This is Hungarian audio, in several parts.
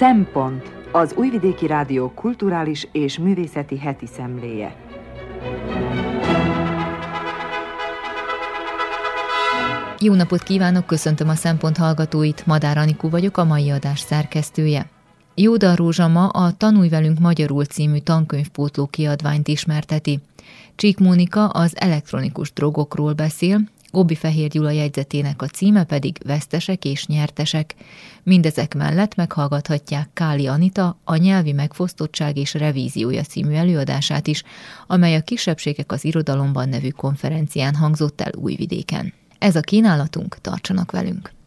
Szempont az Újvidéki Rádió kulturális és művészeti heti szemléje. Jó napot kívánok, köszöntöm a Szempont hallgatóit, Madár Anikú vagyok, a mai adás szerkesztője. Jóda Rózsa ma a Tanulj velünk magyarul című tankönyvpótló kiadványt ismerteti. Csík Mónika az elektronikus drogokról beszél, Gobbi Fehér Gyula jegyzetének a címe pedig Vesztesek és nyertesek. Mindezek mellett meghallgathatják Káli Anita a Nyelvi Megfosztottság és Revíziója című előadását is, amely a Kisebbségek az Irodalomban nevű konferencián hangzott el Újvidéken. Ez a kínálatunk, tartsanak velünk!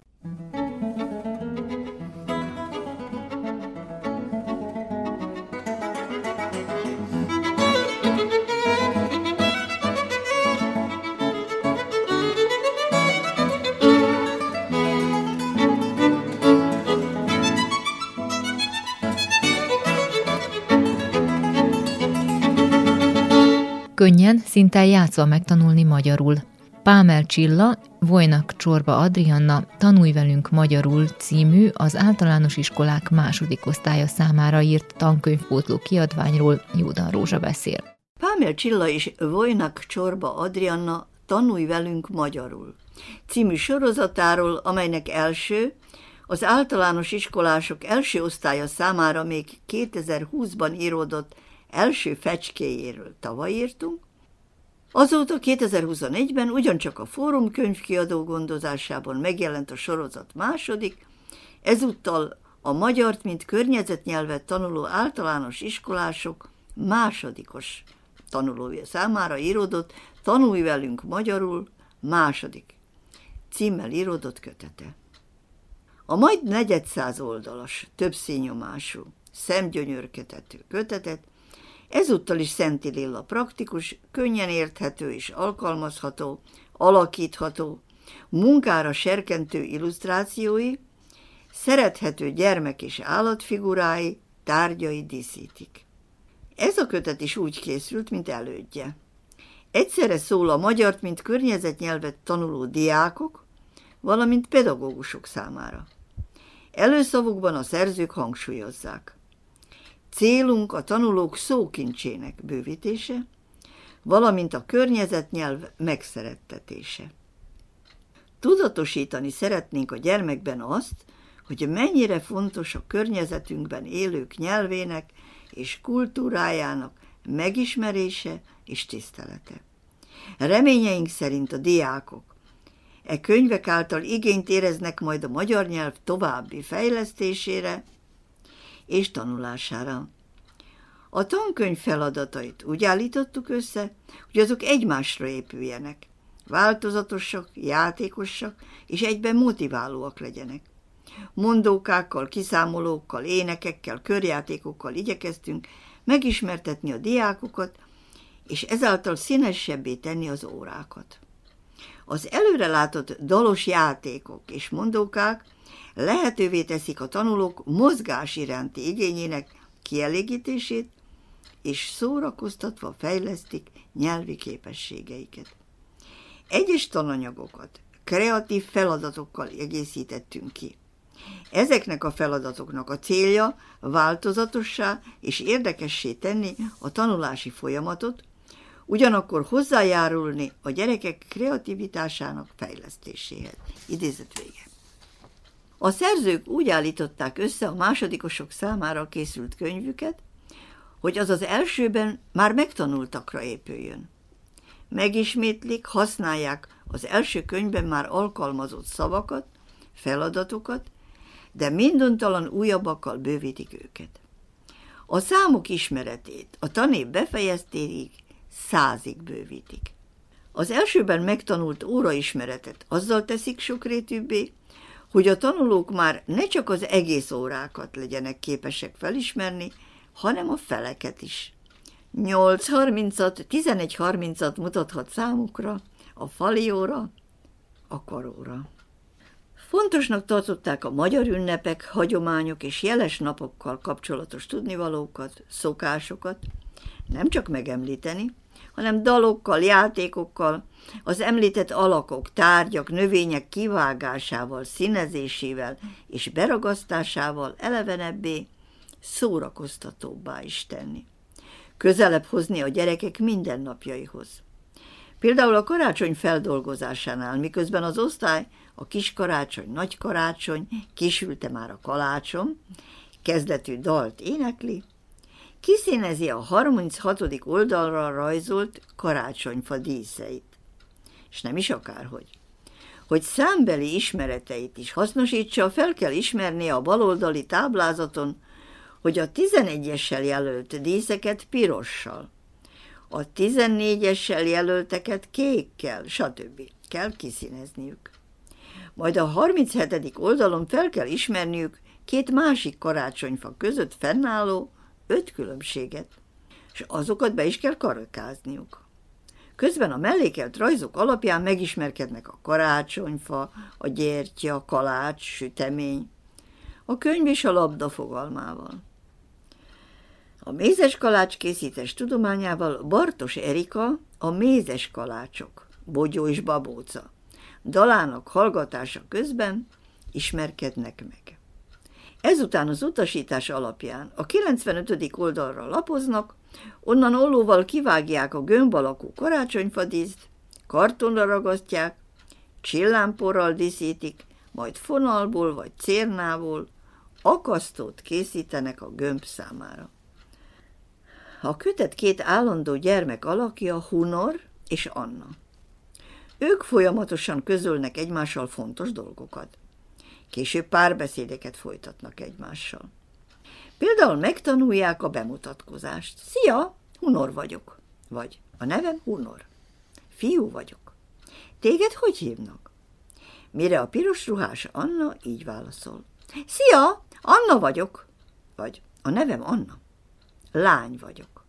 Könnyen, szinte játszva megtanulni magyarul. Pámel Csilla, Vojnak Csorba Adrianna Tanulj velünk magyarul című az általános iskolák második osztálya számára írt tankönyvpótló kiadványról Jódan Rózsa beszél. Pámel Csilla és Vojnak Csorba Adrianna Tanulj velünk magyarul című sorozatáról, amelynek első, az általános iskolások első osztálya számára még 2020-ban íródott első fecskéjéről tavaly írtunk, Azóta 2021-ben ugyancsak a Fórum könyvkiadó gondozásában megjelent a sorozat második, ezúttal a magyart, mint környezetnyelvet tanuló általános iskolások másodikos tanulója számára íródott Tanulj velünk magyarul második címmel íródott kötete. A majd negyedszáz oldalas, több színnyomású, szemgyönyörkötető kötetet Ezúttal is Szenti Lilla praktikus, könnyen érthető és alkalmazható, alakítható, munkára serkentő illusztrációi, szerethető gyermek és állatfigurái, tárgyai díszítik. Ez a kötet is úgy készült, mint elődje. Egyszerre szól a magyart, mint környezetnyelvet tanuló diákok, valamint pedagógusok számára. Előszavukban a szerzők hangsúlyozzák. Célunk a tanulók szókincsének bővítése, valamint a környezetnyelv megszerettetése. Tudatosítani szeretnénk a gyermekben azt, hogy mennyire fontos a környezetünkben élők nyelvének és kultúrájának megismerése és tisztelete. Reményeink szerint a diákok e könyvek által igényt éreznek majd a magyar nyelv további fejlesztésére, és tanulására. A tankönyv feladatait úgy állítottuk össze, hogy azok egymásra épüljenek, változatosak, játékosak és egyben motiválóak legyenek. Mondókákkal, kiszámolókkal, énekekkel, körjátékokkal igyekeztünk megismertetni a diákokat, és ezáltal színesebbé tenni az órákat. Az előrelátott dalos játékok és mondókák lehetővé teszik a tanulók mozgás iránti igényének kielégítését, és szórakoztatva fejlesztik nyelvi képességeiket. Egyes tananyagokat kreatív feladatokkal egészítettünk ki. Ezeknek a feladatoknak a célja változatossá és érdekessé tenni a tanulási folyamatot, ugyanakkor hozzájárulni a gyerekek kreativitásának fejlesztéséhez. Idézet vége. A szerzők úgy állították össze a másodikosok számára készült könyvüket, hogy az az elsőben már megtanultakra épüljön. Megismétlik, használják az első könyvben már alkalmazott szavakat, feladatokat, de minduntalan újabbakkal bővítik őket. A számok ismeretét a tanév befejeztéig százig bővítik. Az elsőben megtanult óraismeretet azzal teszik sokrétűbbé, hogy a tanulók már ne csak az egész órákat legyenek képesek felismerni, hanem a feleket is. 8.30-at, 11.30-at mutathat számukra a fali óra, a karóra. Fontosnak tartották a magyar ünnepek, hagyományok és jeles napokkal kapcsolatos tudnivalókat, szokásokat, nem csak megemlíteni, hanem dalokkal, játékokkal, az említett alakok, tárgyak, növények kivágásával, színezésével és beragasztásával elevenebbé, szórakoztatóbbá is tenni. Közelebb hozni a gyerekek mindennapjaihoz. Például a karácsony feldolgozásánál, miközben az osztály a kis karácsony, nagy kisülte már a kalácsom, kezdetű dalt énekli, kiszínezi a 36. oldalra rajzolt karácsonyfa díszeit. És nem is akárhogy. Hogy számbeli ismereteit is hasznosítsa, fel kell ismerni a baloldali táblázaton, hogy a 11-essel jelölt díszeket pirossal, a 14-essel jelölteket kékkel, stb. kell kiszínezniük. Majd a 37. oldalon fel kell ismerniük két másik karácsonyfa között fennálló öt különbséget, és azokat be is kell karakázniuk. Közben a mellékelt rajzok alapján megismerkednek a karácsonyfa, a gyertya, a kalács, sütemény, a könyv és a labda fogalmával. A mézes kalács készítés tudományával Bartos Erika a mézes kalácsok, Bogyó és Babóca dalának hallgatása közben ismerkednek meg. Ezután az utasítás alapján a 95. oldalra lapoznak, onnan ollóval kivágják a gömb alakú karácsonyfadízt, kartonra ragasztják, csillámporral díszítik, majd fonalból vagy cérnából akasztót készítenek a gömb számára. A kötet két állandó gyermek alakja Hunor és Anna. Ők folyamatosan közölnek egymással fontos dolgokat. Később párbeszédeket folytatnak egymással. Például megtanulják a bemutatkozást. Szia, Hunor vagyok. Vagy a nevem Hunor. Fiú vagyok. Téged hogy hívnak? Mire a piros ruhás Anna így válaszol. Szia, Anna vagyok. Vagy a nevem Anna. Lány vagyok.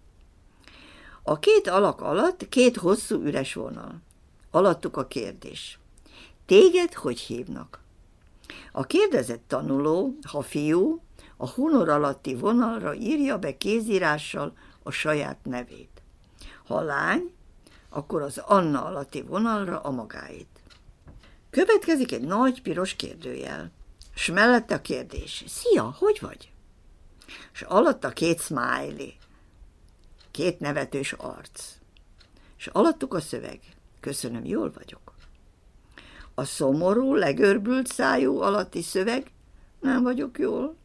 A két alak alatt két hosszú üres vonal. Alattuk a kérdés. Téged hogy hívnak? A kérdezett tanuló, ha fiú, a hunor alatti vonalra írja be kézírással a saját nevét. Ha lány, akkor az Anna alatti vonalra a magáét. Következik egy nagy piros kérdőjel, s mellette a kérdés. Szia, hogy vagy? És alatta két smiley, két nevetős arc. És alattuk a szöveg. Köszönöm, jól vagyok. A szomorú, legörbült szájú alatti szöveg, nem vagyok jól.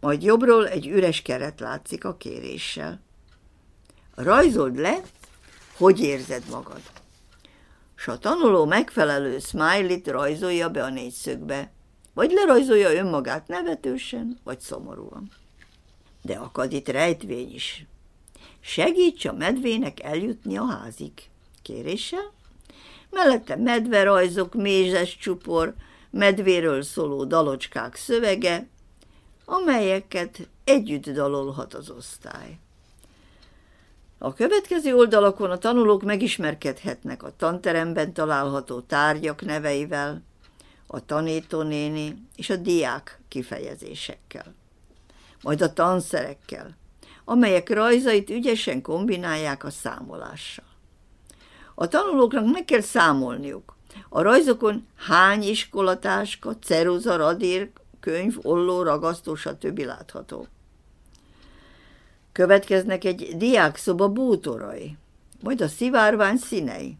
Majd jobbról egy üres keret látszik a kéréssel. Rajzold le, hogy érzed magad. S a tanuló megfelelő smiley-t rajzolja be a négyszögbe, vagy lerajzolja önmagát nevetősen, vagy szomorúan. De akad itt rejtvény is. Segíts a medvének eljutni a házig kéréssel, mellette medverajzok, mézes csupor, medvéről szóló dalocskák szövege, amelyeket együtt dalolhat az osztály. A következő oldalakon a tanulók megismerkedhetnek a tanteremben található tárgyak neveivel, a tanítónéni és a diák kifejezésekkel, majd a tanszerekkel, amelyek rajzait ügyesen kombinálják a számolással. A tanulóknak meg kell számolniuk. A rajzokon hány iskolatáska, ceruza, radír, könyv, olló, ragasztó, stb. látható. Következnek egy diákszoba bútorai, majd a szivárvány színei.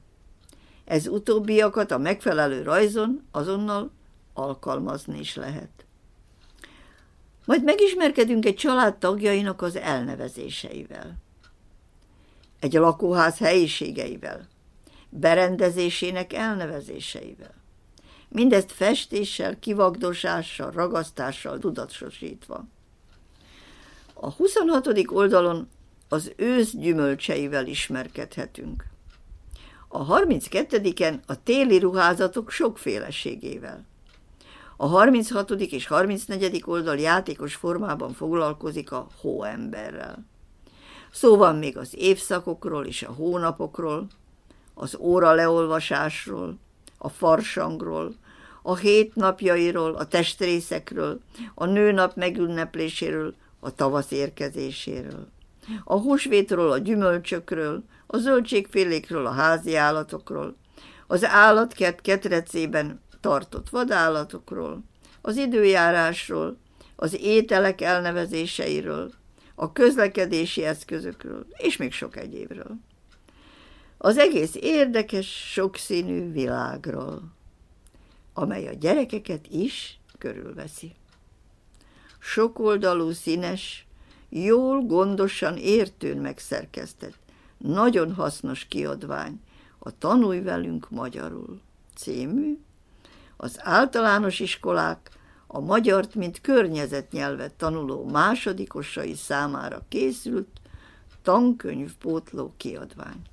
Ez utóbbiakat a megfelelő rajzon azonnal alkalmazni is lehet. Majd megismerkedünk egy család tagjainak az elnevezéseivel. Egy lakóház helyiségeivel berendezésének elnevezéseivel. Mindezt festéssel, kivagdosással, ragasztással tudatosítva. A 26. oldalon az ősz gyümölcseivel ismerkedhetünk. A 32-en a téli ruházatok sokféleségével. A 36. és 34. oldal játékos formában foglalkozik a hóemberrel. Szó van még az évszakokról és a hónapokról, az óra leolvasásról, a farsangról, a hét napjairól, a testrészekről, a nőnap megünnepléséről, a tavasz érkezéséről, A húsvétról, a gyümölcsökről, a zöldségfélékről, a házi állatokról, az állatkert ketrecében tartott vadállatokról, az időjárásról, az ételek elnevezéseiről, a közlekedési eszközökről, és még sok egyébről. Az egész érdekes, sokszínű világról, amely a gyerekeket is körülveszi. Sokoldalú, színes, jól, gondosan, értőn megszerkesztett, nagyon hasznos kiadvány, a Tanulj velünk magyarul című, az általános iskolák a magyart, mint környezetnyelvet tanuló másodikosai számára készült tankönyvpótló kiadvány.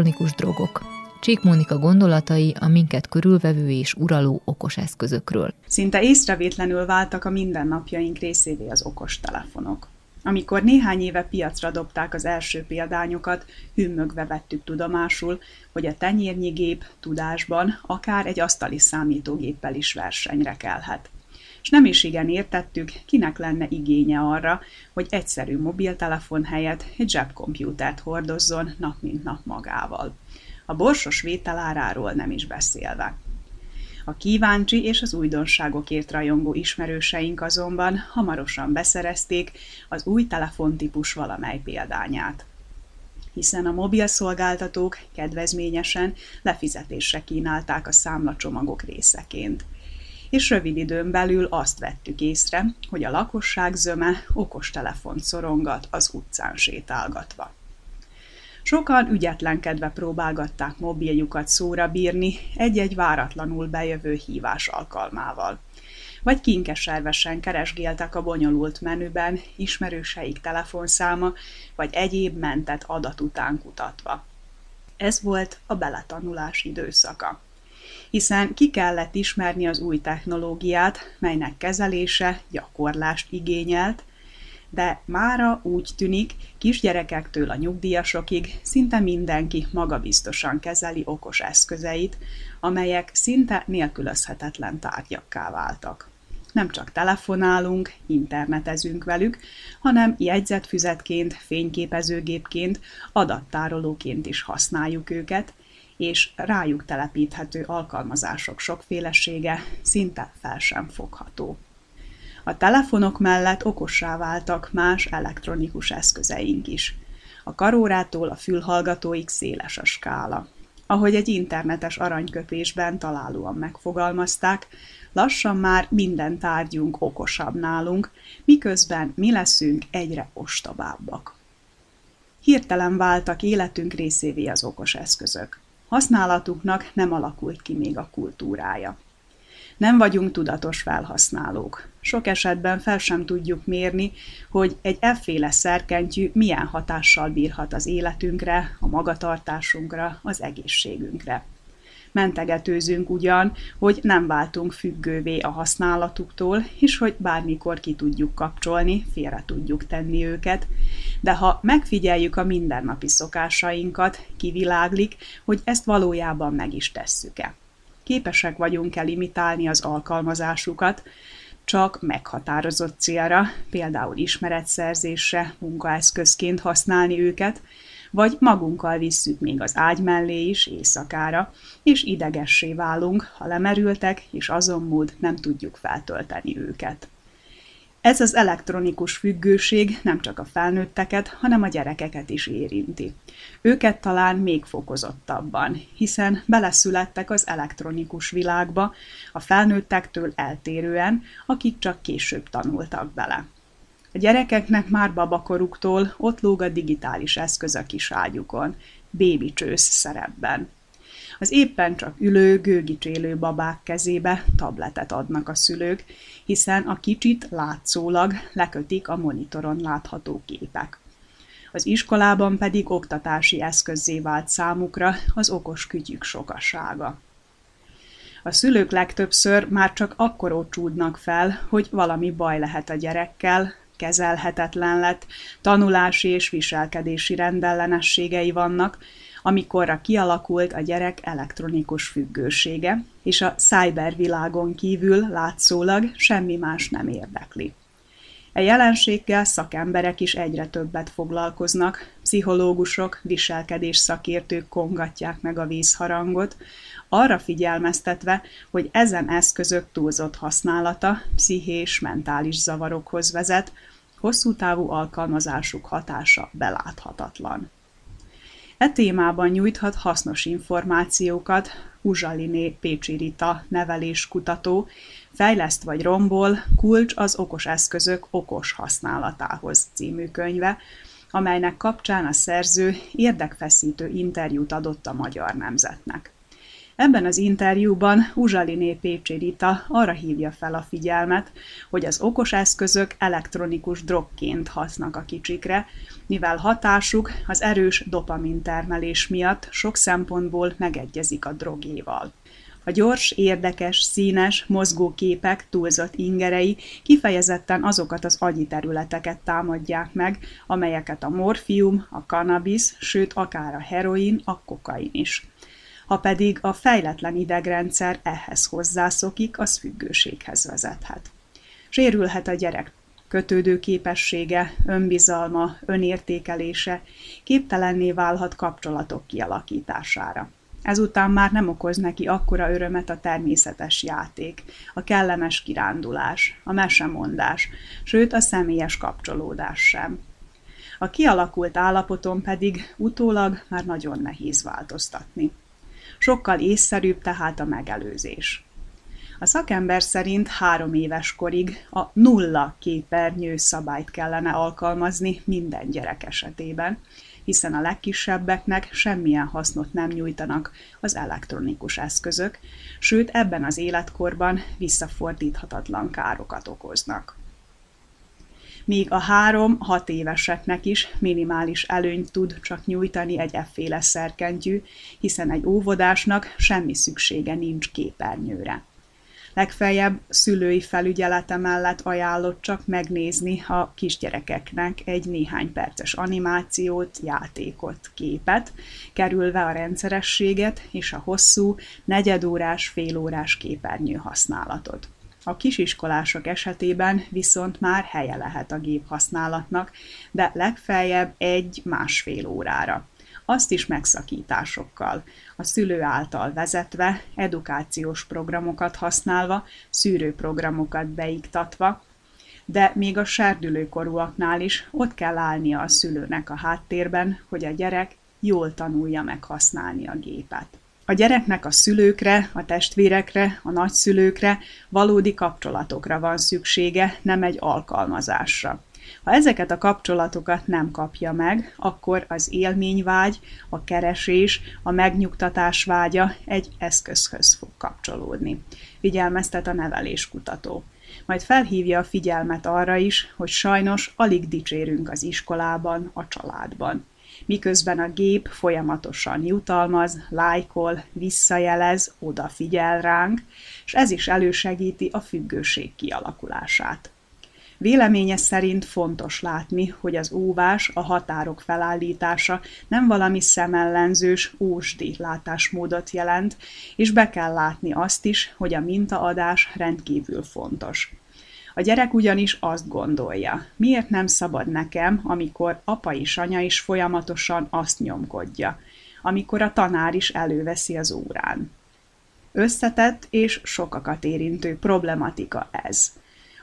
Elektronikus drogok. Csík Mónika gondolatai a minket körülvevő és uraló okos eszközökről. Szinte észrevétlenül váltak a mindennapjaink részévé az okos telefonok. Amikor néhány éve piacra dobták az első példányokat, hümmögve vettük tudomásul, hogy a tenyérnyi gép tudásban akár egy asztali számítógéppel is versenyre kelhet és nem is igen értettük, kinek lenne igénye arra, hogy egyszerű mobiltelefon helyett egy zsebkompjútert hordozzon nap mint nap magával. A borsos vételáráról nem is beszélve. A kíváncsi és az újdonságokért rajongó ismerőseink azonban hamarosan beszerezték az új telefontípus valamely példányát hiszen a mobil szolgáltatók kedvezményesen lefizetésre kínálták a számlacsomagok részeként és rövid időn belül azt vettük észre, hogy a lakosság zöme okostelefont szorongat az utcán sétálgatva. Sokan ügyetlenkedve próbálgatták mobiljukat szóra bírni egy-egy váratlanul bejövő hívás alkalmával. Vagy kinkeservesen keresgéltek a bonyolult menüben ismerőseik telefonszáma, vagy egyéb mentett adat után kutatva. Ez volt a beletanulás időszaka hiszen ki kellett ismerni az új technológiát, melynek kezelése gyakorlást igényelt, de mára úgy tűnik, kisgyerekektől a nyugdíjasokig szinte mindenki magabiztosan kezeli okos eszközeit, amelyek szinte nélkülözhetetlen tárgyakká váltak. Nem csak telefonálunk, internetezünk velük, hanem jegyzetfüzetként, fényképezőgépként, adattárolóként is használjuk őket, és rájuk telepíthető alkalmazások sokfélesége szinte fel sem fogható. A telefonok mellett okossá váltak más elektronikus eszközeink is. A karórától a fülhallgatóig széles a skála. Ahogy egy internetes aranyköpésben találóan megfogalmazták, lassan már minden tárgyunk okosabb nálunk, miközben mi leszünk egyre ostobábbak. Hirtelen váltak életünk részévé az okos eszközök használatuknak nem alakult ki még a kultúrája. Nem vagyunk tudatos felhasználók. Sok esetben fel sem tudjuk mérni, hogy egy efféle szerkentyű milyen hatással bírhat az életünkre, a magatartásunkra, az egészségünkre. Mentegetőzünk ugyan, hogy nem váltunk függővé a használatuktól, és hogy bármikor ki tudjuk kapcsolni, félre tudjuk tenni őket, de ha megfigyeljük a mindennapi szokásainkat, kiviláglik, hogy ezt valójában meg is tesszük-e. Képesek vagyunk-e limitálni az alkalmazásukat, csak meghatározott célra, például ismeretszerzésre, munkaeszközként használni őket, vagy magunkkal visszük még az ágy mellé is éjszakára, és idegessé válunk, ha lemerültek, és azon múlt nem tudjuk feltölteni őket. Ez az elektronikus függőség nem csak a felnőtteket, hanem a gyerekeket is érinti. Őket talán még fokozottabban, hiszen beleszülettek az elektronikus világba, a felnőttektől eltérően, akik csak később tanultak bele. A gyerekeknek már babakoruktól ott lóg a digitális eszköz a kis ágyukon, bébi csősz szerepben. Az éppen csak ülő, gőgicsélő babák kezébe tabletet adnak a szülők, hiszen a kicsit látszólag lekötik a monitoron látható képek. Az iskolában pedig oktatási eszközzé vált számukra az okos kütyük sokasága. A szülők legtöbbször már csak akkor ócsúdnak fel, hogy valami baj lehet a gyerekkel, kezelhetetlen lett, tanulási és viselkedési rendellenességei vannak, amikorra kialakult a gyerek elektronikus függősége, és a cybervilágon kívül látszólag semmi más nem érdekli. E jelenséggel szakemberek is egyre többet foglalkoznak, pszichológusok, viselkedés szakértők kongatják meg a vízharangot, arra figyelmeztetve, hogy ezen eszközök túlzott használata pszichés, mentális zavarokhoz vezet, hosszú távú alkalmazásuk hatása beláthatatlan. E témában nyújthat hasznos információkat Uzsaliné Pécsi Rita neveléskutató, Fejleszt vagy rombol, kulcs az okos eszközök okos használatához című könyve, amelynek kapcsán a szerző érdekfeszítő interjút adott a magyar nemzetnek. Ebben az interjúban Uzsaliné Pécsi Rita arra hívja fel a figyelmet, hogy az okos eszközök elektronikus drogként hasznak a kicsikre, mivel hatásuk az erős dopamintermelés miatt sok szempontból megegyezik a drogéval. A gyors, érdekes, színes, mozgó képek túlzott ingerei kifejezetten azokat az agyi területeket támadják meg, amelyeket a morfium, a kannabisz, sőt akár a heroin, a kokain is. Ha pedig a fejletlen idegrendszer ehhez hozzászokik, az függőséghez vezethet. Sérülhet a gyerek kötődő képessége, önbizalma, önértékelése, képtelenné válhat kapcsolatok kialakítására. Ezután már nem okoz neki akkora örömet a természetes játék, a kellemes kirándulás, a mesemondás, sőt a személyes kapcsolódás sem. A kialakult állapoton pedig utólag már nagyon nehéz változtatni. Sokkal észszerűbb tehát a megelőzés. A szakember szerint három éves korig a nulla képernyő szabályt kellene alkalmazni minden gyerek esetében, hiszen a legkisebbeknek semmilyen hasznot nem nyújtanak az elektronikus eszközök, sőt ebben az életkorban visszafordíthatatlan károkat okoznak míg a három-hat éveseknek is minimális előnyt tud csak nyújtani egy efféle szerkentyű, hiszen egy óvodásnak semmi szüksége nincs képernyőre. Legfeljebb szülői felügyelete mellett ajánlott csak megnézni a kisgyerekeknek egy néhány perces animációt, játékot, képet, kerülve a rendszerességet és a hosszú, negyedórás, félórás képernyő használatot. A kisiskolások esetében viszont már helye lehet a gép használatnak, de legfeljebb egy-másfél órára. Azt is megszakításokkal, a szülő által vezetve, edukációs programokat használva, szűrőprogramokat beiktatva, de még a serdülőkorúaknál is ott kell állnia a szülőnek a háttérben, hogy a gyerek jól tanulja meg használni a gépet. A gyereknek a szülőkre, a testvérekre, a nagyszülőkre, valódi kapcsolatokra van szüksége, nem egy alkalmazásra. Ha ezeket a kapcsolatokat nem kapja meg, akkor az élményvágy, a keresés, a megnyugtatás vágya egy eszközhöz fog kapcsolódni. Figyelmeztet a neveléskutató. Majd felhívja a figyelmet arra is, hogy sajnos alig dicsérünk az iskolában, a családban miközben a gép folyamatosan jutalmaz, lájkol, visszajelez, odafigyel ránk, és ez is elősegíti a függőség kialakulását. Véleménye szerint fontos látni, hogy az óvás, a határok felállítása nem valami szemellenzős, ósdi látásmódot jelent, és be kell látni azt is, hogy a mintaadás rendkívül fontos. A gyerek ugyanis azt gondolja, miért nem szabad nekem, amikor apa is anya is folyamatosan azt nyomkodja, amikor a tanár is előveszi az órán. Összetett és sokakat érintő problematika ez.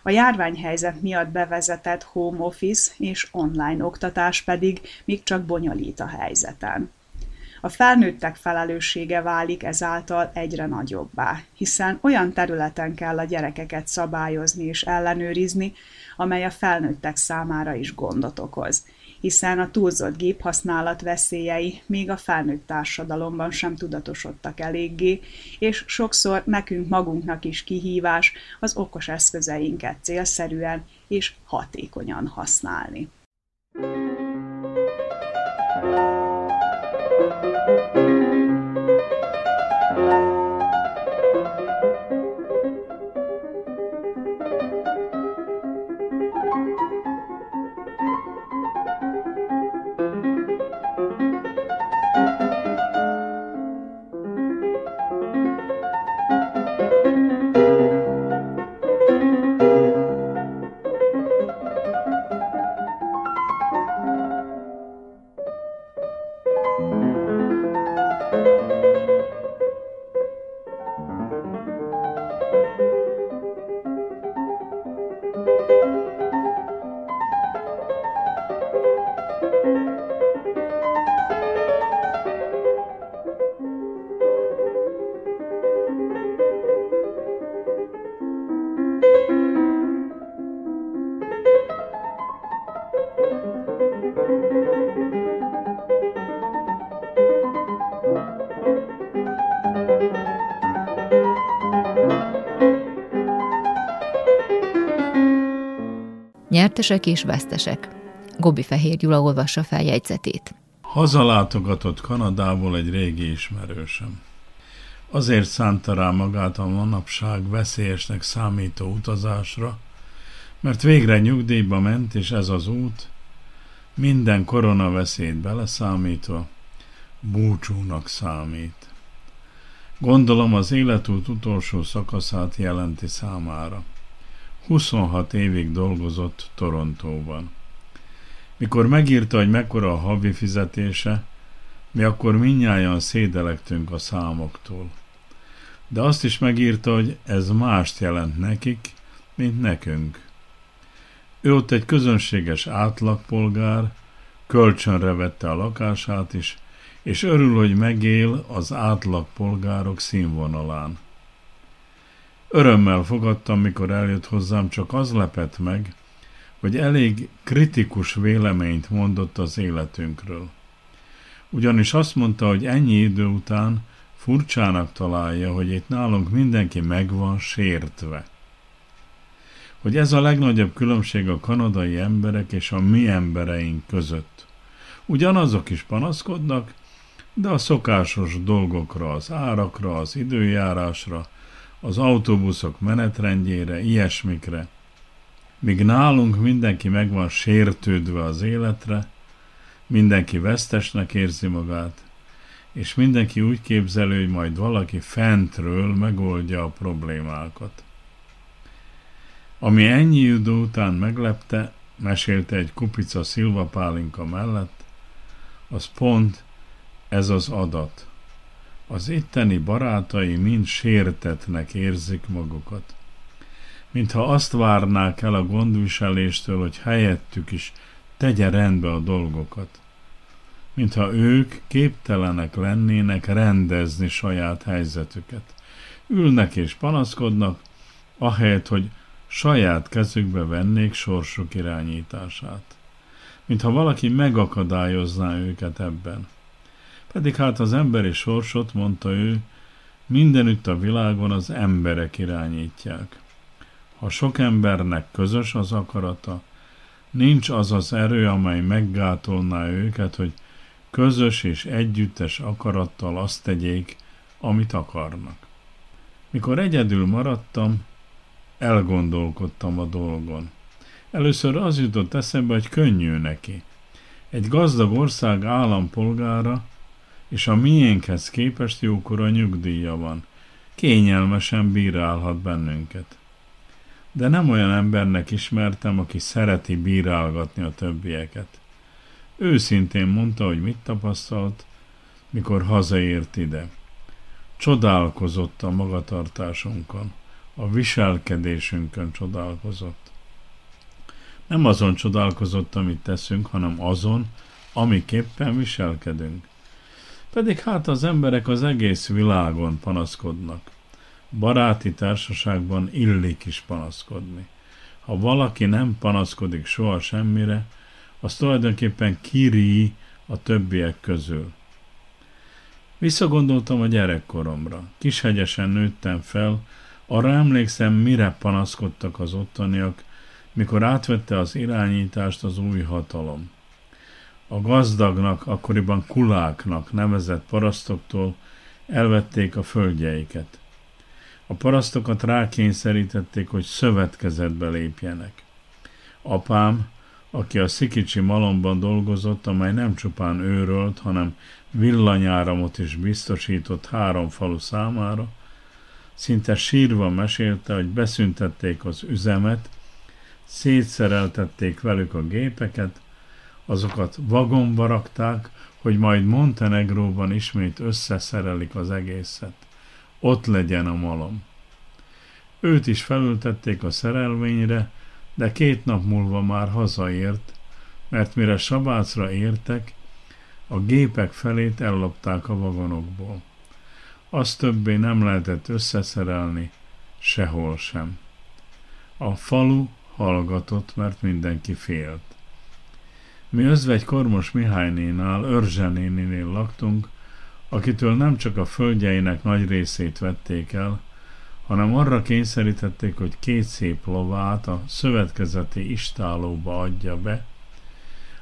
A járványhelyzet miatt bevezetett home office és online oktatás pedig még csak bonyolít a helyzeten. A felnőttek felelőssége válik ezáltal egyre nagyobbá, hiszen olyan területen kell a gyerekeket szabályozni és ellenőrizni, amely a felnőttek számára is gondot okoz, hiszen a túlzott géphasználat veszélyei még a felnőtt társadalomban sem tudatosodtak eléggé, és sokszor nekünk magunknak is kihívás az okos eszközeinket célszerűen és hatékonyan használni. Nyertesek és vesztesek. Gobi Fehér Gyula olvassa fel jegyzetét. Hazalátogatott Kanadából egy régi ismerősem. Azért szánta rá magát a manapság veszélyesnek számító utazásra, mert végre nyugdíjba ment, és ez az út, minden koronaveszélyt beleszámítva, búcsúnak számít. Gondolom az életút utolsó szakaszát jelenti számára. 26 évig dolgozott Torontóban. Mikor megírta, hogy mekkora a havi fizetése, mi akkor minnyáján szédelektünk a számoktól. De azt is megírta, hogy ez mást jelent nekik, mint nekünk. Ő ott egy közönséges átlagpolgár, kölcsönre vette a lakását is, és örül, hogy megél az átlagpolgárok színvonalán. Örömmel fogadtam, mikor eljött hozzám, csak az lepett meg, hogy elég kritikus véleményt mondott az életünkről. Ugyanis azt mondta, hogy ennyi idő után furcsának találja, hogy itt nálunk mindenki meg van sértve. Hogy ez a legnagyobb különbség a kanadai emberek és a mi embereink között. Ugyanazok is panaszkodnak, de a szokásos dolgokra, az árakra, az időjárásra, az autóbuszok menetrendjére, ilyesmikre. Míg nálunk mindenki meg van sértődve az életre, mindenki vesztesnek érzi magát, és mindenki úgy képzelő, hogy majd valaki fentről megoldja a problémákat. Ami ennyi idő után meglepte, mesélte egy kupica szilvapálinka mellett, az pont ez az adat. Az itteni barátai mind sértetnek érzik magukat. Mintha azt várnák el a gondviseléstől, hogy helyettük is tegye rendbe a dolgokat. Mintha ők képtelenek lennének rendezni saját helyzetüket. Ülnek és panaszkodnak, ahelyett, hogy saját kezükbe vennék sorsuk irányítását. Mintha valaki megakadályozná őket ebben. Pedig hát az emberi sorsot, mondta ő, mindenütt a világon az emberek irányítják. Ha sok embernek közös az akarata, nincs az az erő, amely meggátolná őket, hogy közös és együttes akarattal azt tegyék, amit akarnak. Mikor egyedül maradtam, elgondolkodtam a dolgon. Először az jutott eszembe, hogy könnyű neki. Egy gazdag ország állampolgára és a miénkhez képest jókora nyugdíja van. Kényelmesen bírálhat bennünket. De nem olyan embernek ismertem, aki szereti bírálgatni a többieket. Őszintén mondta, hogy mit tapasztalt, mikor hazaért ide. Csodálkozott a magatartásunkon, a viselkedésünkön csodálkozott. Nem azon csodálkozott, amit teszünk, hanem azon, amiképpen viselkedünk. Pedig hát az emberek az egész világon panaszkodnak. Baráti társaságban illik is panaszkodni. Ha valaki nem panaszkodik soha semmire, az tulajdonképpen kiri a többiek közül. Visszagondoltam a gyerekkoromra. Kishegyesen nőttem fel, arra emlékszem, mire panaszkodtak az ottaniak, mikor átvette az irányítást az új hatalom. A gazdagnak, akkoriban kuláknak nevezett parasztoktól elvették a földjeiket. A parasztokat rákényszerítették, hogy szövetkezetbe lépjenek. Apám, aki a Szikicsi malomban dolgozott, amely nem csupán őrölt, hanem villanyáramot is biztosított három falu számára, szinte sírva mesélte, hogy beszüntették az üzemet, szétszereltették velük a gépeket, azokat vagonba rakták, hogy majd Montenegróban ismét összeszerelik az egészet. Ott legyen a malom. Őt is felültették a szerelvényre, de két nap múlva már hazaért, mert mire Sabácra értek, a gépek felét ellopták a vagonokból. Azt többé nem lehetett összeszerelni, sehol sem. A falu hallgatott, mert mindenki félt. Mi özvegy Kormos Mihálynénál, Örzsenéninél laktunk, akitől nem csak a földjeinek nagy részét vették el, hanem arra kényszerítették, hogy két szép lovát a szövetkezeti istálóba adja be,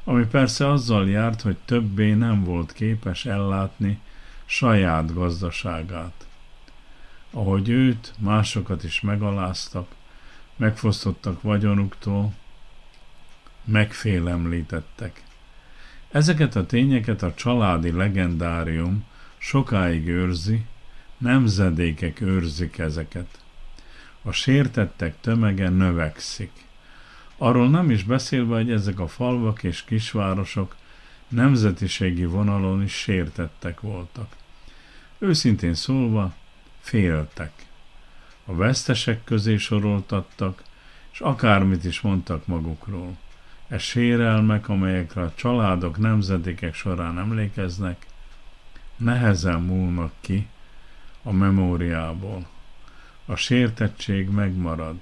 ami persze azzal járt, hogy többé nem volt képes ellátni saját gazdaságát. Ahogy őt, másokat is megaláztak, megfosztottak vagyonuktól, megfélemlítettek. Ezeket a tényeket a családi legendárium sokáig őrzi, nemzedékek őrzik ezeket. A sértettek tömege növekszik. Arról nem is beszélve, hogy ezek a falvak és kisvárosok nemzetiségi vonalon is sértettek voltak. Őszintén szólva, féltek. A vesztesek közé soroltattak, és akármit is mondtak magukról. E sérelmek, amelyekre a családok nemzedékek során emlékeznek, nehezen múlnak ki a memóriából. A sértettség megmarad.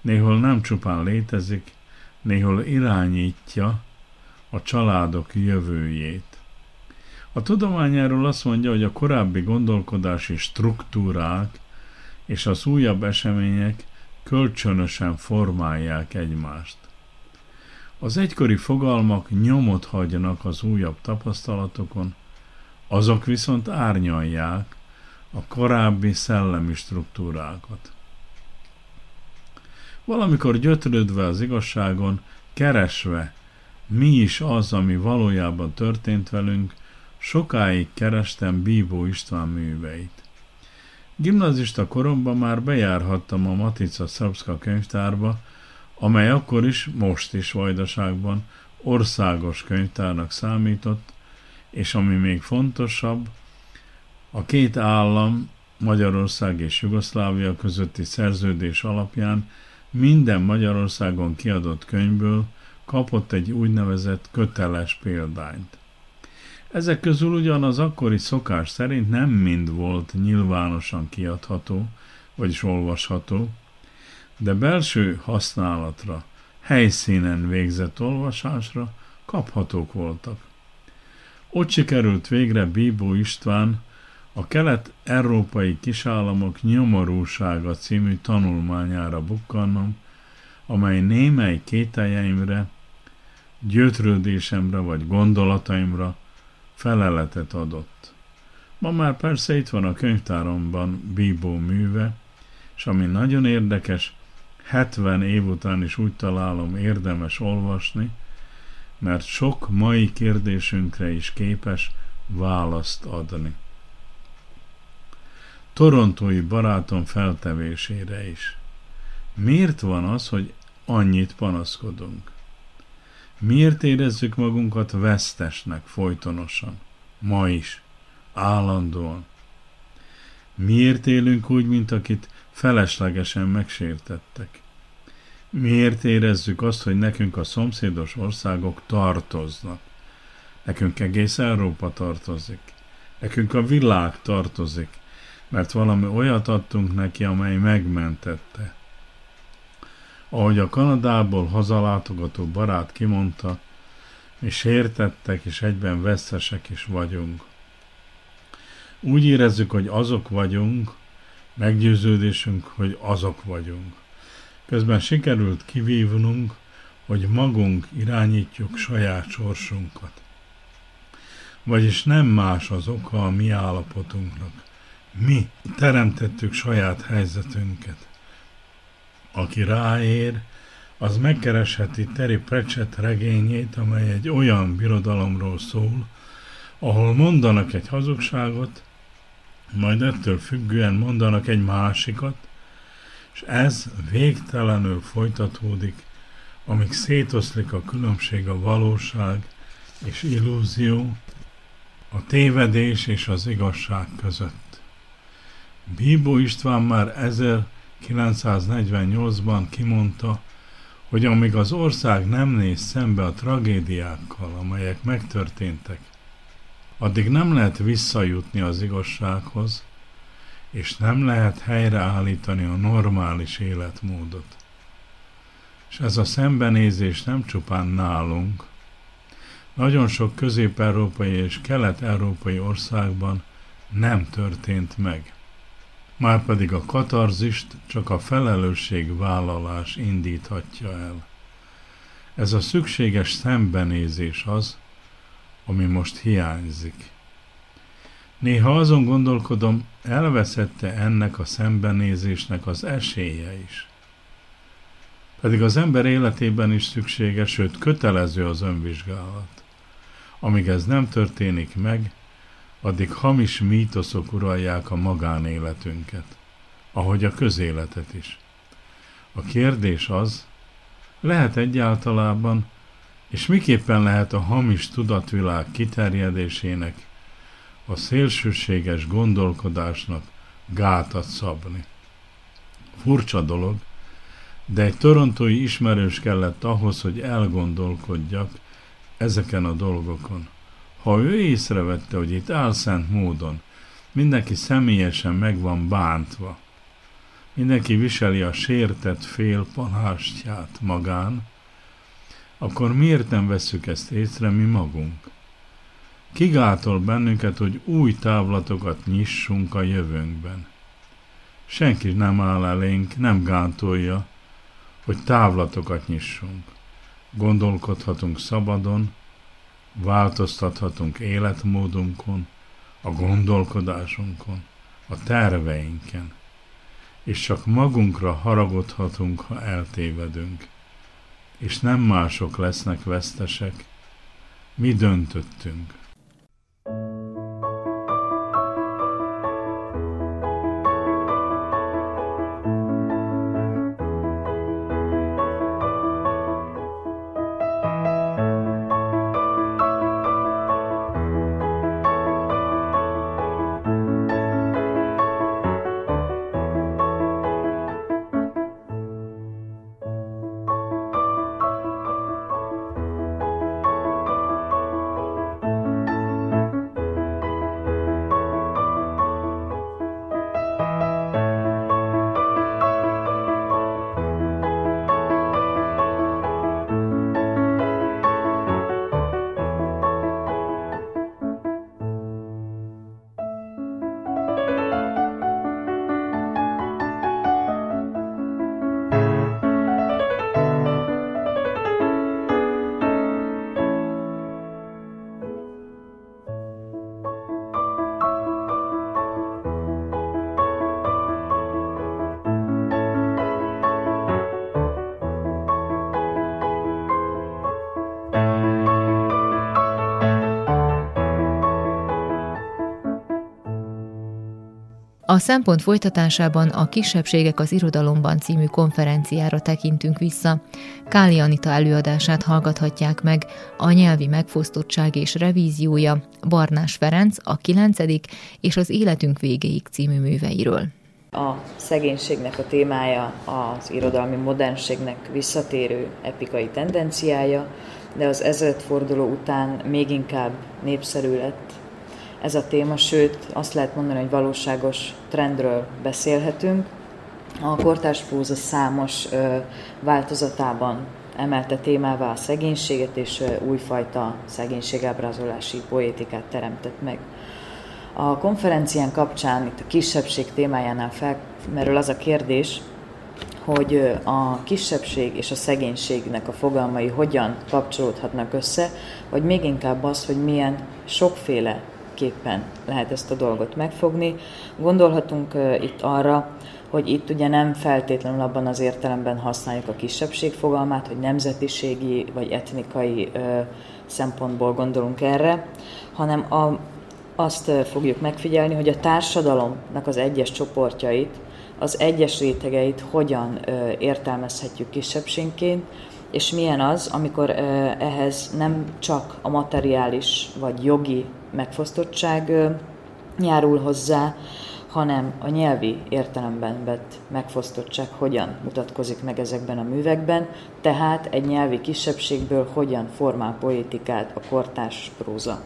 Néhol nem csupán létezik, néhol irányítja a családok jövőjét. A tudományáról azt mondja, hogy a korábbi gondolkodási struktúrák és az újabb események kölcsönösen formálják egymást. Az egykori fogalmak nyomot hagynak az újabb tapasztalatokon, azok viszont árnyalják a korábbi szellemi struktúrákat. Valamikor gyötrődve az igazságon, keresve, mi is az, ami valójában történt velünk, sokáig kerestem Bíbó István műveit. Gimnazista koromban már bejárhattam a Matica Szabszka könyvtárba, amely akkor is, most is Vajdaságban országos könyvtárnak számított, és ami még fontosabb, a két állam, Magyarország és Jugoszlávia közötti szerződés alapján minden Magyarországon kiadott könyvből kapott egy úgynevezett köteles példányt. Ezek közül ugyan az akkori szokás szerint nem mind volt nyilvánosan kiadható, vagyis olvasható, de belső használatra, helyszínen végzett olvasásra kaphatók voltak. Ott sikerült végre Bíbó István a kelet-európai kisállamok nyomorúsága című tanulmányára bukkannom, amely némely kételjeimre, gyötrődésemre vagy gondolataimra feleletet adott. Ma már persze itt van a könyvtáromban Bíbó műve, és ami nagyon érdekes, 70 év után is úgy találom érdemes olvasni, mert sok mai kérdésünkre is képes választ adni. Torontói barátom feltevésére is. Miért van az, hogy annyit panaszkodunk? Miért érezzük magunkat vesztesnek folytonosan? Ma is. Állandóan. Miért élünk úgy, mint akit feleslegesen megsértettek. Miért érezzük azt, hogy nekünk a szomszédos országok tartoznak? Nekünk egész Európa tartozik. Nekünk a világ tartozik, mert valami olyat adtunk neki, amely megmentette. Ahogy a Kanadából hazalátogató barát kimondta, mi sértettek és egyben veszesek is vagyunk. Úgy érezzük, hogy azok vagyunk, meggyőződésünk, hogy azok vagyunk. Közben sikerült kivívnunk, hogy magunk irányítjuk saját sorsunkat. Vagyis nem más az oka a mi állapotunknak. Mi teremtettük saját helyzetünket. Aki ráér, az megkeresheti Terry Pratchett regényét, amely egy olyan birodalomról szól, ahol mondanak egy hazugságot, majd ettől függően mondanak egy másikat, és ez végtelenül folytatódik, amíg szétoszlik a különbség a valóság és illúzió, a tévedés és az igazság között. Bíbó István már 1948-ban kimondta, hogy amíg az ország nem néz szembe a tragédiákkal, amelyek megtörténtek, addig nem lehet visszajutni az igazsághoz, és nem lehet helyreállítani a normális életmódot. És ez a szembenézés nem csupán nálunk, nagyon sok közép-európai és kelet-európai országban nem történt meg. Márpedig a katarzist csak a felelősségvállalás indíthatja el. Ez a szükséges szembenézés az, ami most hiányzik. Néha azon gondolkodom, elveszette ennek a szembenézésnek az esélye is. Pedig az ember életében is szükséges, sőt kötelező az önvizsgálat. Amíg ez nem történik meg, addig hamis mítoszok uralják a magánéletünket, ahogy a közéletet is. A kérdés az, lehet egyáltalában, és miképpen lehet a hamis tudatvilág kiterjedésének, a szélsőséges gondolkodásnak gátat szabni. Furcsa dolog, de egy torontói ismerős kellett ahhoz, hogy elgondolkodjak ezeken a dolgokon. Ha ő észrevette, hogy itt álszent módon mindenki személyesen meg van bántva, mindenki viseli a sértett fél palástját magán, akkor miért nem vesszük ezt észre mi magunk? Kigátol bennünket, hogy új távlatokat nyissunk a jövőnkben. Senki nem áll elénk, nem gátolja, hogy távlatokat nyissunk. Gondolkodhatunk szabadon, változtathatunk életmódunkon, a gondolkodásunkon, a terveinken, és csak magunkra haragodhatunk, ha eltévedünk és nem mások lesznek vesztesek. Mi döntöttünk. A szempont folytatásában a Kisebbségek az irodalomban című konferenciára tekintünk vissza. Káli Anita előadását hallgathatják meg, a nyelvi megfosztottság és revíziója Barnás Ferenc a 9. és az Életünk végéig című műveiről. A szegénységnek a témája az irodalmi modernségnek visszatérő epikai tendenciája, de az ezredforduló után még inkább népszerű lett ez a téma, sőt azt lehet mondani, hogy valóságos trendről beszélhetünk. A kortárs próza számos változatában emelte témává a szegénységet, és újfajta szegénységábrázolási poétikát teremtett meg. A konferencián kapcsán, itt a kisebbség témájánál felmerül az a kérdés, hogy a kisebbség és a szegénységnek a fogalmai hogyan kapcsolódhatnak össze, vagy még inkább az, hogy milyen sokféle képpen lehet ezt a dolgot megfogni. Gondolhatunk itt arra, hogy itt ugye nem feltétlenül abban az értelemben használjuk a kisebbség fogalmát, hogy nemzetiségi vagy etnikai szempontból gondolunk erre, hanem a, azt fogjuk megfigyelni, hogy a társadalomnak az egyes csoportjait, az egyes rétegeit hogyan értelmezhetjük kisebbségként, és milyen az, amikor ehhez nem csak a materiális vagy jogi megfosztottság járul hozzá, hanem a nyelvi értelemben vett megfosztottság hogyan mutatkozik meg ezekben a művekben, tehát egy nyelvi kisebbségből hogyan formál poétikát a kortárs próza.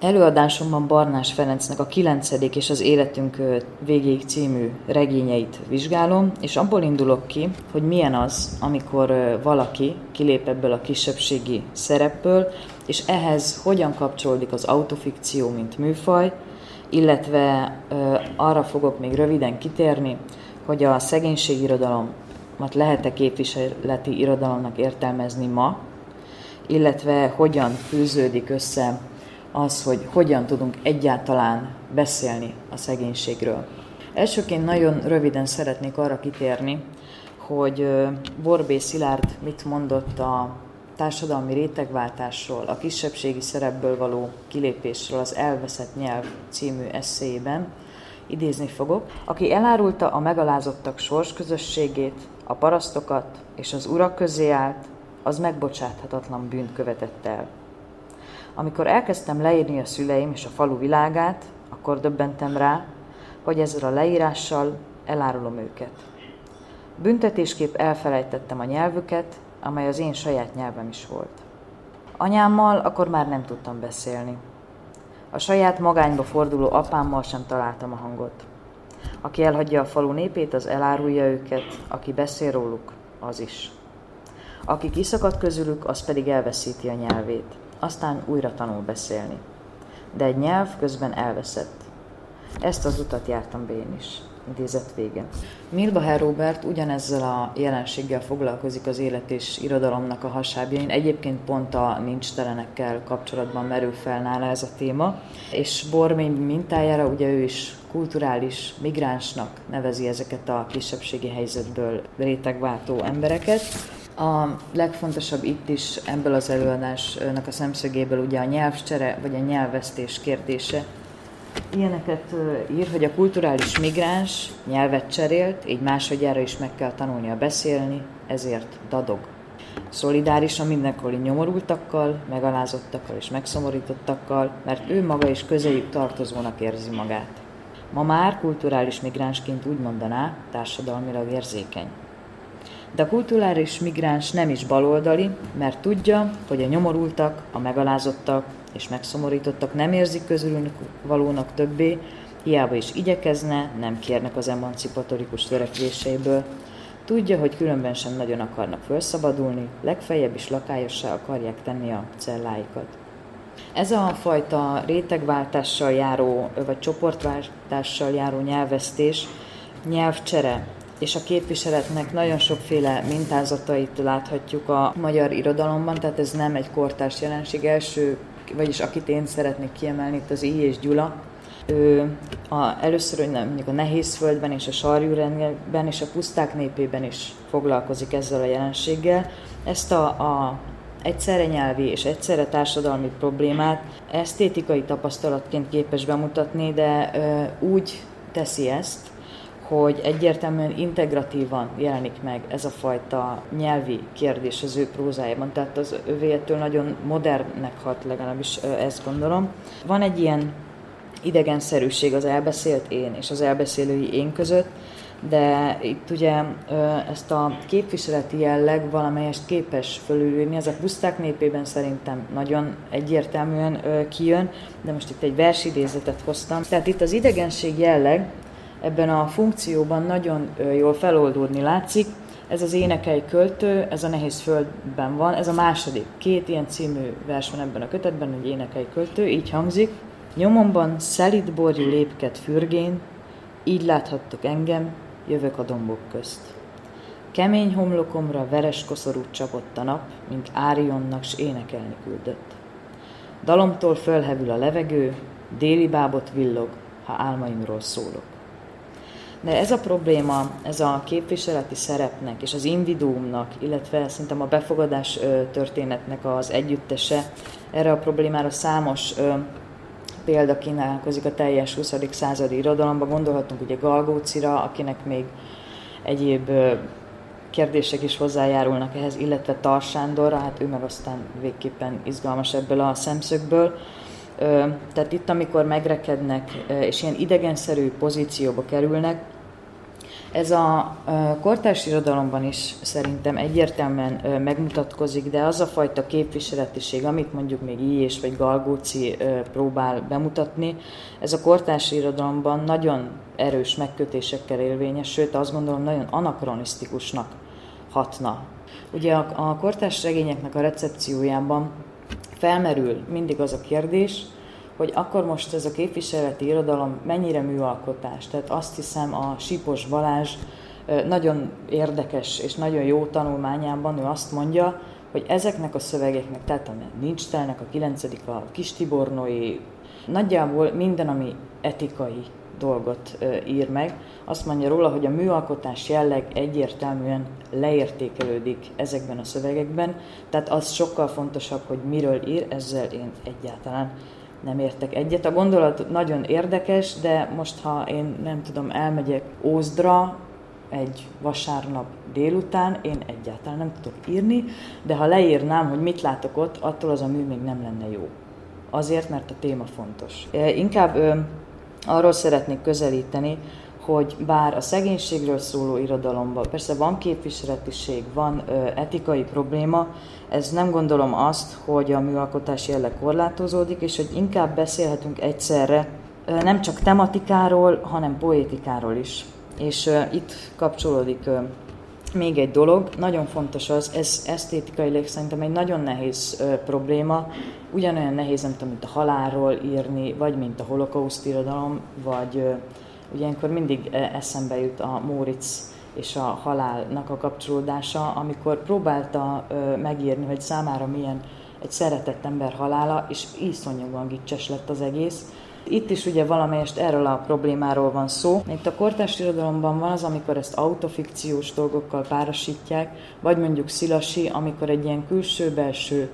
Előadásomban Barnás Ferencnek a 9. és az Életünk végéig című regényeit vizsgálom, és abból indulok ki, hogy milyen az, amikor valaki kilép ebből a kisebbségi szerepből, és ehhez hogyan kapcsolódik az autofikció, mint műfaj, illetve arra fogok még röviden kitérni, hogy a szegénységirodalomat lehet-e képviseleti irodalomnak értelmezni ma, illetve hogyan fűződik össze az, hogy hogyan tudunk egyáltalán beszélni a szegénységről. Elsőként nagyon röviden szeretnék arra kitérni, hogy Borbé Szilárd mit mondott a társadalmi rétegváltásról, a kisebbségi szerepből való kilépésről az Elveszett nyelv című eszéjében, idézni fogok, aki elárulta a megalázottak sorsközösségét, a parasztokat és az urak közé állt, az megbocsáthatatlan bűnt követett el. Amikor elkezdtem leírni a szüleim és a falu világát, akkor döbbentem rá, hogy ezzel a leírással elárulom őket. Büntetésképp elfelejtettem a nyelvüket, amely az én saját nyelvem is volt. Anyámmal akkor már nem tudtam beszélni. A saját magányba forduló apámmal sem találtam a hangot. Aki elhagyja a falu népét, az elárulja őket, aki beszél róluk, az is. Aki kiszakad közülük, az pedig elveszíti a nyelvét aztán újra tanul beszélni. De egy nyelv közben elveszett. Ezt az utat jártam be én is. Idézet vége. Milbaher Robert ugyanezzel a jelenséggel foglalkozik az élet és irodalomnak a hasábjain. Egyébként pont a nincs telenekkel kapcsolatban merül fel nála ez a téma. És Bormény mintájára ugye ő is kulturális migránsnak nevezi ezeket a kisebbségi helyzetből rétegváltó embereket. A legfontosabb itt is ebből az előadásnak a szemszögéből ugye a nyelvcsere vagy a nyelvesztés kérdése. Ilyeneket ír, hogy a kulturális migráns nyelvet cserélt, így másodjára is meg kell tanulnia beszélni, ezért dadog. Szolidárisan mindenkori nyomorultakkal, megalázottakkal és megszomorítottakkal, mert ő maga is közéjük tartozónak érzi magát. Ma már kulturális migránsként úgy mondaná, társadalmilag érzékeny. De a kulturális migráns nem is baloldali, mert tudja, hogy a nyomorultak, a megalázottak és megszomorítottak nem érzik közülünk valónak többé, hiába is igyekezne, nem kérnek az emancipatorikus törekvéseiből. Tudja, hogy különben sem nagyon akarnak felszabadulni, legfeljebb is lakályossá akarják tenni a celláikat. Ez a fajta rétegváltással járó, vagy csoportváltással járó nyelvesztés, nyelvcsere és a képviseletnek nagyon sokféle mintázatait láthatjuk a magyar irodalomban, tehát ez nem egy kortárs jelenség. Első, vagyis akit én szeretnék kiemelni, itt az I. és Gyula, ő a, először, hogy nem, mondjuk a Nehézföldben és a Sarjúrendben és a Puszták népében is foglalkozik ezzel a jelenséggel. Ezt a, a egyszerre nyelvi és egyszerre társadalmi problémát esztétikai tapasztalatként képes bemutatni, de ö, úgy teszi ezt, hogy egyértelműen integratívan jelenik meg ez a fajta nyelvi kérdés az ő prózájában, tehát az övétől nagyon modernnek hat, legalábbis ezt gondolom. Van egy ilyen idegenszerűség az elbeszélt én és az elbeszélői én között, de itt ugye ezt a képviseleti jelleg valamelyest képes fölülírni, ez a puszták népében szerintem nagyon egyértelműen kijön, de most itt egy versidézetet hoztam. Tehát itt az idegenség jelleg ebben a funkcióban nagyon jól feloldódni látszik, ez az énekei költő, ez a Nehéz Földben van, ez a második. Két ilyen című vers van ebben a kötetben, egy énekei költő, így hangzik. Nyomomban szelid borjú lépket fürgén, így láthattok engem, jövök a dombok közt. Kemény homlokomra veres koszorút csapott a nap, mint Árionnak s énekelni küldött. Dalomtól fölhevül a levegő, déli bábot villog, ha álmaimról szólok. De ez a probléma, ez a képviseleti szerepnek és az individuumnak, illetve szerintem a befogadás történetnek az együttese, erre a problémára számos példa kínálkozik a teljes 20. századi irodalomban. Gondolhatunk ugye Galgócira, akinek még egyéb kérdések is hozzájárulnak ehhez, illetve Tarsándorra, hát ő meg aztán végképpen izgalmas ebből a szemszögből. Tehát itt, amikor megrekednek és ilyen idegenszerű pozícióba kerülnek, ez a kortárs irodalomban is szerintem egyértelműen megmutatkozik, de az a fajta képviseletiség, amit mondjuk még Ilyés vagy Galgóci próbál bemutatni, ez a kortárs irodalomban nagyon erős megkötésekkel érvényes, sőt azt gondolom nagyon anakronisztikusnak hatna. Ugye a, a kortárs regényeknek a recepciójában felmerül mindig az a kérdés, hogy akkor most ez a képviseleti irodalom mennyire műalkotás. Tehát azt hiszem a Sipos Balázs nagyon érdekes és nagyon jó tanulmányában ő azt mondja, hogy ezeknek a szövegeknek, tehát a nincs telnek, a kilencedik, a kis Tibornói, nagyjából minden, ami etikai dolgot ír meg, azt mondja róla, hogy a műalkotás jelleg egyértelműen leértékelődik ezekben a szövegekben, tehát az sokkal fontosabb, hogy miről ír, ezzel én egyáltalán nem értek egyet. A gondolat nagyon érdekes, de most ha én nem tudom, elmegyek Ózdra egy vasárnap délután, én egyáltalán nem tudok írni, de ha leírnám, hogy mit látok ott, attól az a mű még nem lenne jó. Azért, mert a téma fontos. Inkább arról szeretnék közelíteni, hogy bár a szegénységről szóló irodalomban persze van képviseletiség, van ö, etikai probléma, ez nem gondolom azt, hogy a műalkotás jelleg korlátozódik, és hogy inkább beszélhetünk egyszerre ö, nem csak tematikáról, hanem poétikáról is. És ö, itt kapcsolódik ö, még egy dolog, nagyon fontos az, ez esztétikailag szerintem egy nagyon nehéz ö, probléma, ugyanolyan nehéz, nem tudom, mint a halálról írni, vagy mint a holokauszt irodalom, vagy ö, Ugye ilyenkor mindig e, eszembe jut a Móricz és a halálnak a kapcsolódása, amikor próbálta megírni, hogy számára milyen egy szeretett ember halála, és iszonyúan gicses lett az egész. Itt is ugye valamelyest erről a problémáról van szó. Itt a kortárs irodalomban van az, amikor ezt autofikciós dolgokkal párosítják, vagy mondjuk Szilasi, amikor egy ilyen külső-belső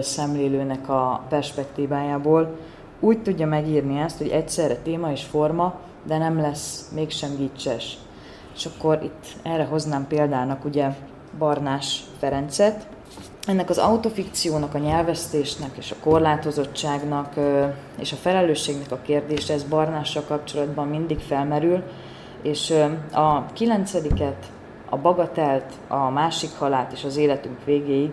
szemlélőnek a perspektívájából úgy tudja megírni ezt, hogy egyszerre téma és forma, de nem lesz mégsem gicses. És akkor itt erre hoznám példának ugye Barnás Ferencet. Ennek az autofikciónak, a nyelvesztésnek és a korlátozottságnak és a felelősségnek a kérdése, ez Barnással kapcsolatban mindig felmerül, és a kilencediket, a bagatelt, a másik halát és az életünk végéig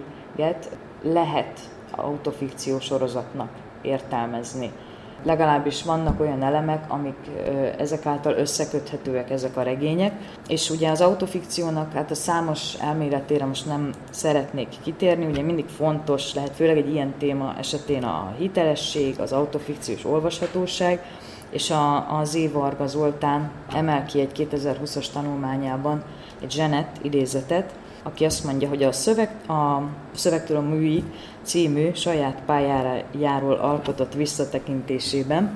lehet autofikció sorozatnak értelmezni legalábbis vannak olyan elemek, amik ezek által összeköthetőek ezek a regények, és ugye az autofikciónak hát a számos elméletére most nem szeretnék kitérni, ugye mindig fontos lehet, főleg egy ilyen téma esetén a hitelesség, az autofikciós olvashatóság, és a, a Z. Varga Zoltán emel ki egy 2020-as tanulmányában egy Zsenett idézetet, aki azt mondja, hogy a, szöveg, a Szövegtől a műi című saját pályájáról alkotott visszatekintésében,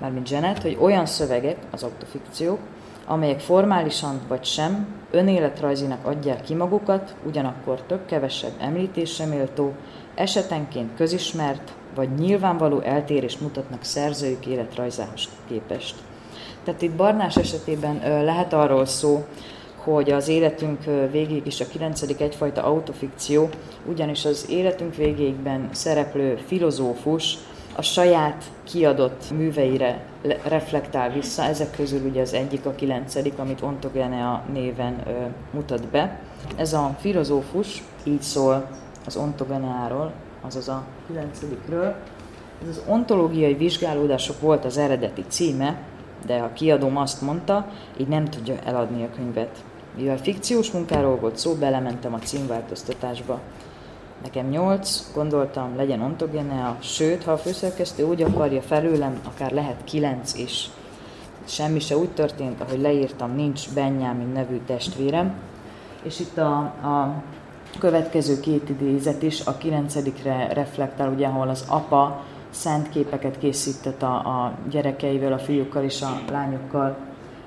mármint Janet, hogy olyan szövegek, az autofikciók, amelyek formálisan vagy sem önéletrajzinak adják ki magukat, ugyanakkor több kevesebb említésre méltó, esetenként közismert vagy nyilvánvaló eltérést mutatnak szerzőjük életrajzához képest. Tehát itt Barnás esetében lehet arról szó, hogy az életünk végéig is a kilencedik egyfajta autofikció, ugyanis az életünk végéigben szereplő filozófus a saját kiadott műveire reflektál vissza, ezek közül ugye az egyik, a kilencedik, amit Ontogenea néven mutat be. Ez a filozófus így szól az Ontogeneáról, azaz a kilencedikről. Ez az ontológiai vizsgálódások volt az eredeti címe, de a kiadóm azt mondta, így nem tudja eladni a könyvet. Mivel fikciós munkáról volt szó, belementem a címváltoztatásba. Nekem nyolc, gondoltam, legyen ontogenea, sőt, ha a főszerkesztő úgy akarja felőlem, akár lehet kilenc is. Semmi se úgy történt, ahogy leírtam, nincs Benjamin nevű testvérem, és itt a, a következő két idézet is a kilencedikre reflektál, ugye, ahol az apa szent képeket készített a, a gyerekeivel, a fiúkkal és a lányokkal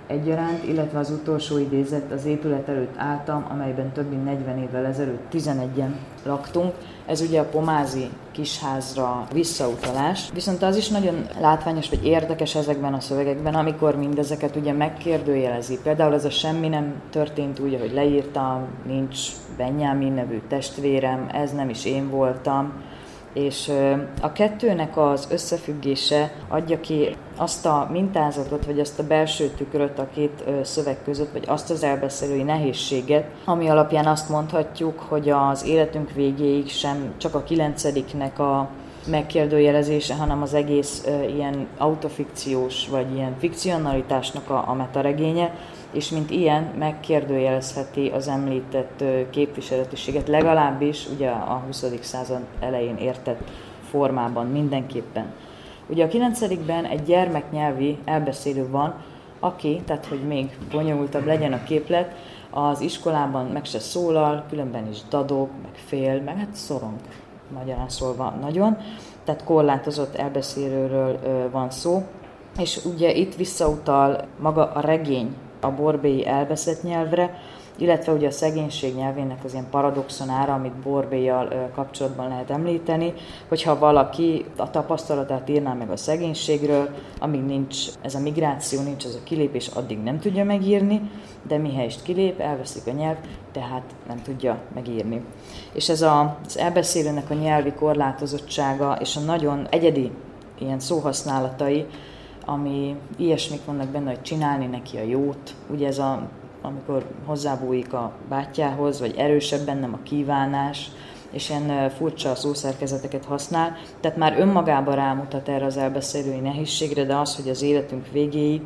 egyaránt, illetve az utolsó idézet az épület előtt álltam, amelyben több mint 40 évvel ezelőtt 11-en laktunk. Ez ugye a pomázi kisházra visszautalás, viszont az is nagyon látványos vagy érdekes ezekben a szövegekben, amikor mindezeket ugye megkérdőjelezi. Például ez a semmi nem történt úgy, ahogy leírtam, nincs Benjamin nevű testvérem, ez nem is én voltam, és a kettőnek az összefüggése adja ki azt a mintázatot, vagy azt a belső tükröt a két szöveg között, vagy azt az elbeszélői nehézséget, ami alapján azt mondhatjuk, hogy az életünk végéig sem csak a kilencediknek a megkérdőjelezése, hanem az egész ilyen autofikciós, vagy ilyen fikcionalitásnak a, a metaregénye, és mint ilyen megkérdőjelezheti az említett képviseletiséget, legalábbis ugye a 20. század elején értett formában mindenképpen. Ugye a 9 egy gyermeknyelvi elbeszélő van, aki, tehát hogy még bonyolultabb legyen a képlet, az iskolában meg se szólal, különben is dadog, meg fél, meg hát szorong, magyarán szólva nagyon, tehát korlátozott elbeszélőről van szó, és ugye itt visszautal maga a regény a borbéi elveszett nyelvre, illetve ugye a szegénység nyelvének az ilyen paradoxonára, amit borbéjjal kapcsolatban lehet említeni, hogyha valaki a tapasztalatát írná meg a szegénységről, amíg nincs ez a migráció, nincs ez a kilépés, addig nem tudja megírni, de mihelyest kilép, elveszik a nyelv, tehát nem tudja megírni. És ez a, az elbeszélőnek a nyelvi korlátozottsága és a nagyon egyedi ilyen szóhasználatai, ami ilyesmik vannak benne, hogy csinálni neki a jót. Ugye ez a, amikor hozzábújik a bátyához, vagy erősebb bennem a kívánás, és ilyen furcsa szószerkezeteket használ. Tehát már önmagában rámutat erre az elbeszélői nehézségre, de az, hogy az életünk végéig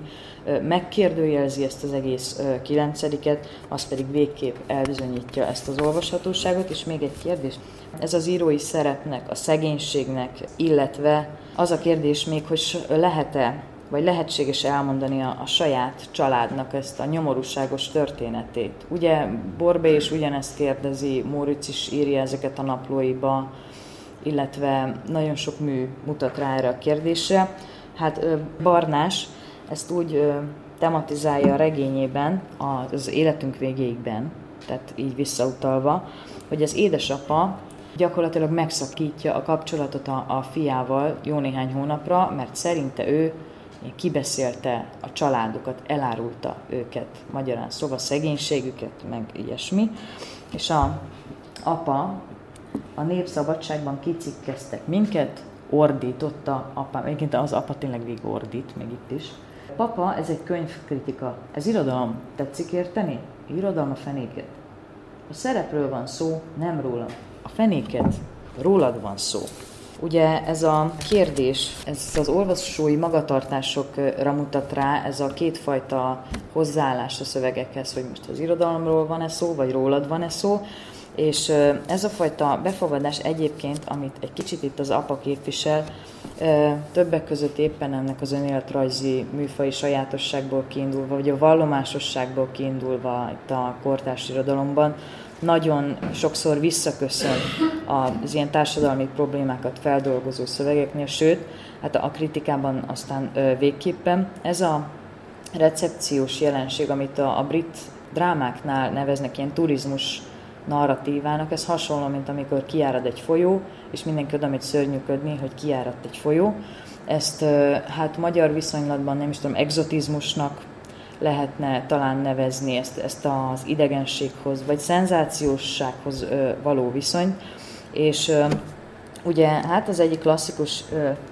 megkérdőjelzi ezt az egész kilencediket, az pedig végképp elbizonyítja ezt az olvashatóságot. És még egy kérdés, ez az írói szerepnek, a szegénységnek, illetve az a kérdés még, hogy lehet-e vagy lehetséges elmondani a, a saját családnak ezt a nyomorúságos történetét. Ugye Borbé is ugyanezt kérdezi, Móricz is írja ezeket a naplóiba, illetve nagyon sok mű mutat rá erre a kérdésre. Hát Barnás ezt úgy tematizálja a regényében, az életünk végéigben, tehát így visszautalva, hogy az édesapa gyakorlatilag megszakítja a kapcsolatot a, a fiával jó néhány hónapra, mert szerinte ő kibeszélte a családokat, elárulta őket, magyarán szóval szegénységüket, meg ilyesmi. És a apa a népszabadságban kicikkeztek minket, ordította apa, egyébként az apa tényleg végig ordít, még itt is. Papa, ez egy könyvkritika, ez irodalom, tetszik érteni? Irodalom a fenéket. A szerepről van szó, nem róla. A fenéket, rólad van szó. Ugye ez a kérdés, ez az olvasói magatartásokra mutat rá, ez a kétfajta hozzáállás a szövegekhez, hogy most az irodalomról van-e szó, vagy rólad van-e szó, és ez a fajta befogadás egyébként, amit egy kicsit itt az apa képvisel, többek között éppen ennek az önéletrajzi műfai sajátosságból kiindulva, vagy a vallomásosságból kiindulva itt a kortárs irodalomban, nagyon sokszor visszaköszön az ilyen társadalmi problémákat feldolgozó szövegeknél, sőt, hát a kritikában aztán végképpen. Ez a recepciós jelenség, amit a, a brit drámáknál neveznek ilyen turizmus narratívának, ez hasonló, mint amikor kiárad egy folyó, és mindenki oda megy szörnyűködni, hogy kiáradt egy folyó. Ezt hát magyar viszonylatban nem is tudom, exotizmusnak lehetne talán nevezni ezt, ezt az idegenséghoz, vagy szenzációssághoz való viszonyt, és Ugye, hát az egyik klasszikus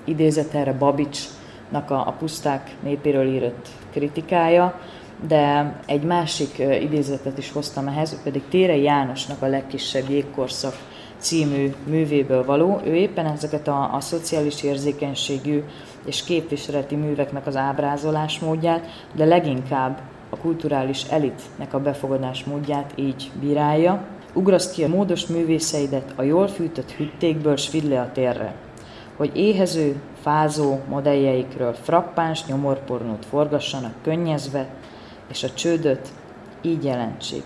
idézet erre Babicsnak a, a puszták népéről írott kritikája, de egy másik idézetet is hoztam ehhez, pedig Tére Jánosnak a legkisebb jégkorszak című művéből való. Ő éppen ezeket a, a szociális érzékenységű és képviseleti műveknek az ábrázolás módját, de leginkább a kulturális elitnek a befogadás módját így bírálja. Ugraszt ki a módos művészeidet a jól fűtött hüttékből, s vidd le a térre, hogy éhező, fázó modelljeikről frappáns nyomorpornót forgassanak könnyezve, és a csődöt így jelentsék.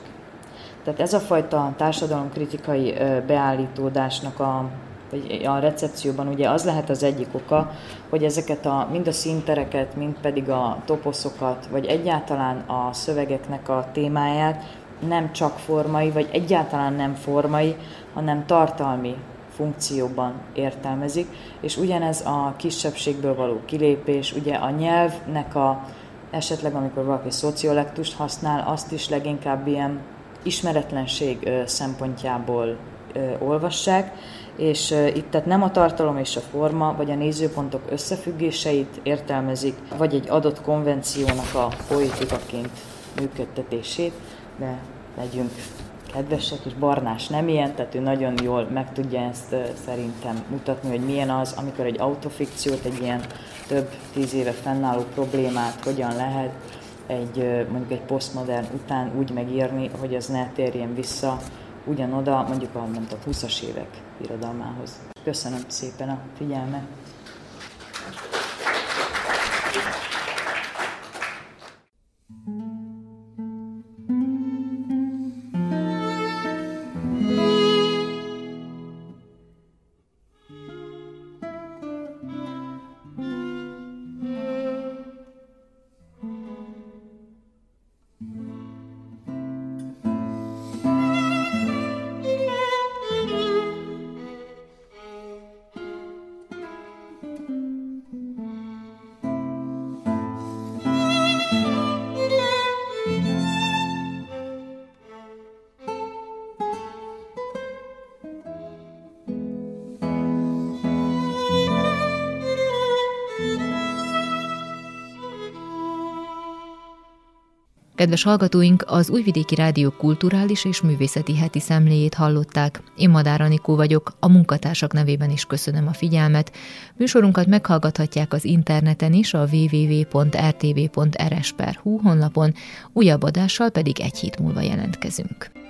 Tehát ez a fajta társadalomkritikai beállítódásnak a, vagy a recepcióban ugye az lehet az egyik oka, hogy ezeket a, mind a színtereket, mind pedig a toposzokat, vagy egyáltalán a szövegeknek a témáját nem csak formai, vagy egyáltalán nem formai, hanem tartalmi funkcióban értelmezik, és ugyanez a kisebbségből való kilépés, ugye a nyelvnek a esetleg amikor valaki szociolektust használ, azt is leginkább ilyen ismeretlenség szempontjából olvassák, és itt tehát nem a tartalom és a forma, vagy a nézőpontok összefüggéseit értelmezik, vagy egy adott konvenciónak a poétikaként működtetését, de legyünk kedvesek, és Barnás nem ilyen, tehát ő nagyon jól meg tudja ezt szerintem mutatni, hogy milyen az, amikor egy autofikciót, egy ilyen több tíz éve fennálló problémát hogyan lehet egy mondjuk egy posztmodern után úgy megírni, hogy ez ne térjen vissza ugyanoda, mondjuk a, nem tudom, 20-as évek irodalmához. Köszönöm szépen a figyelmet! Kedves hallgatóink, az Újvidéki Rádió kulturális és művészeti heti szemléjét hallották. Én Madár Anikó vagyok, a munkatársak nevében is köszönöm a figyelmet. Műsorunkat meghallgathatják az interneten is a www.rtv.rs.hu honlapon, újabb adással pedig egy hét múlva jelentkezünk.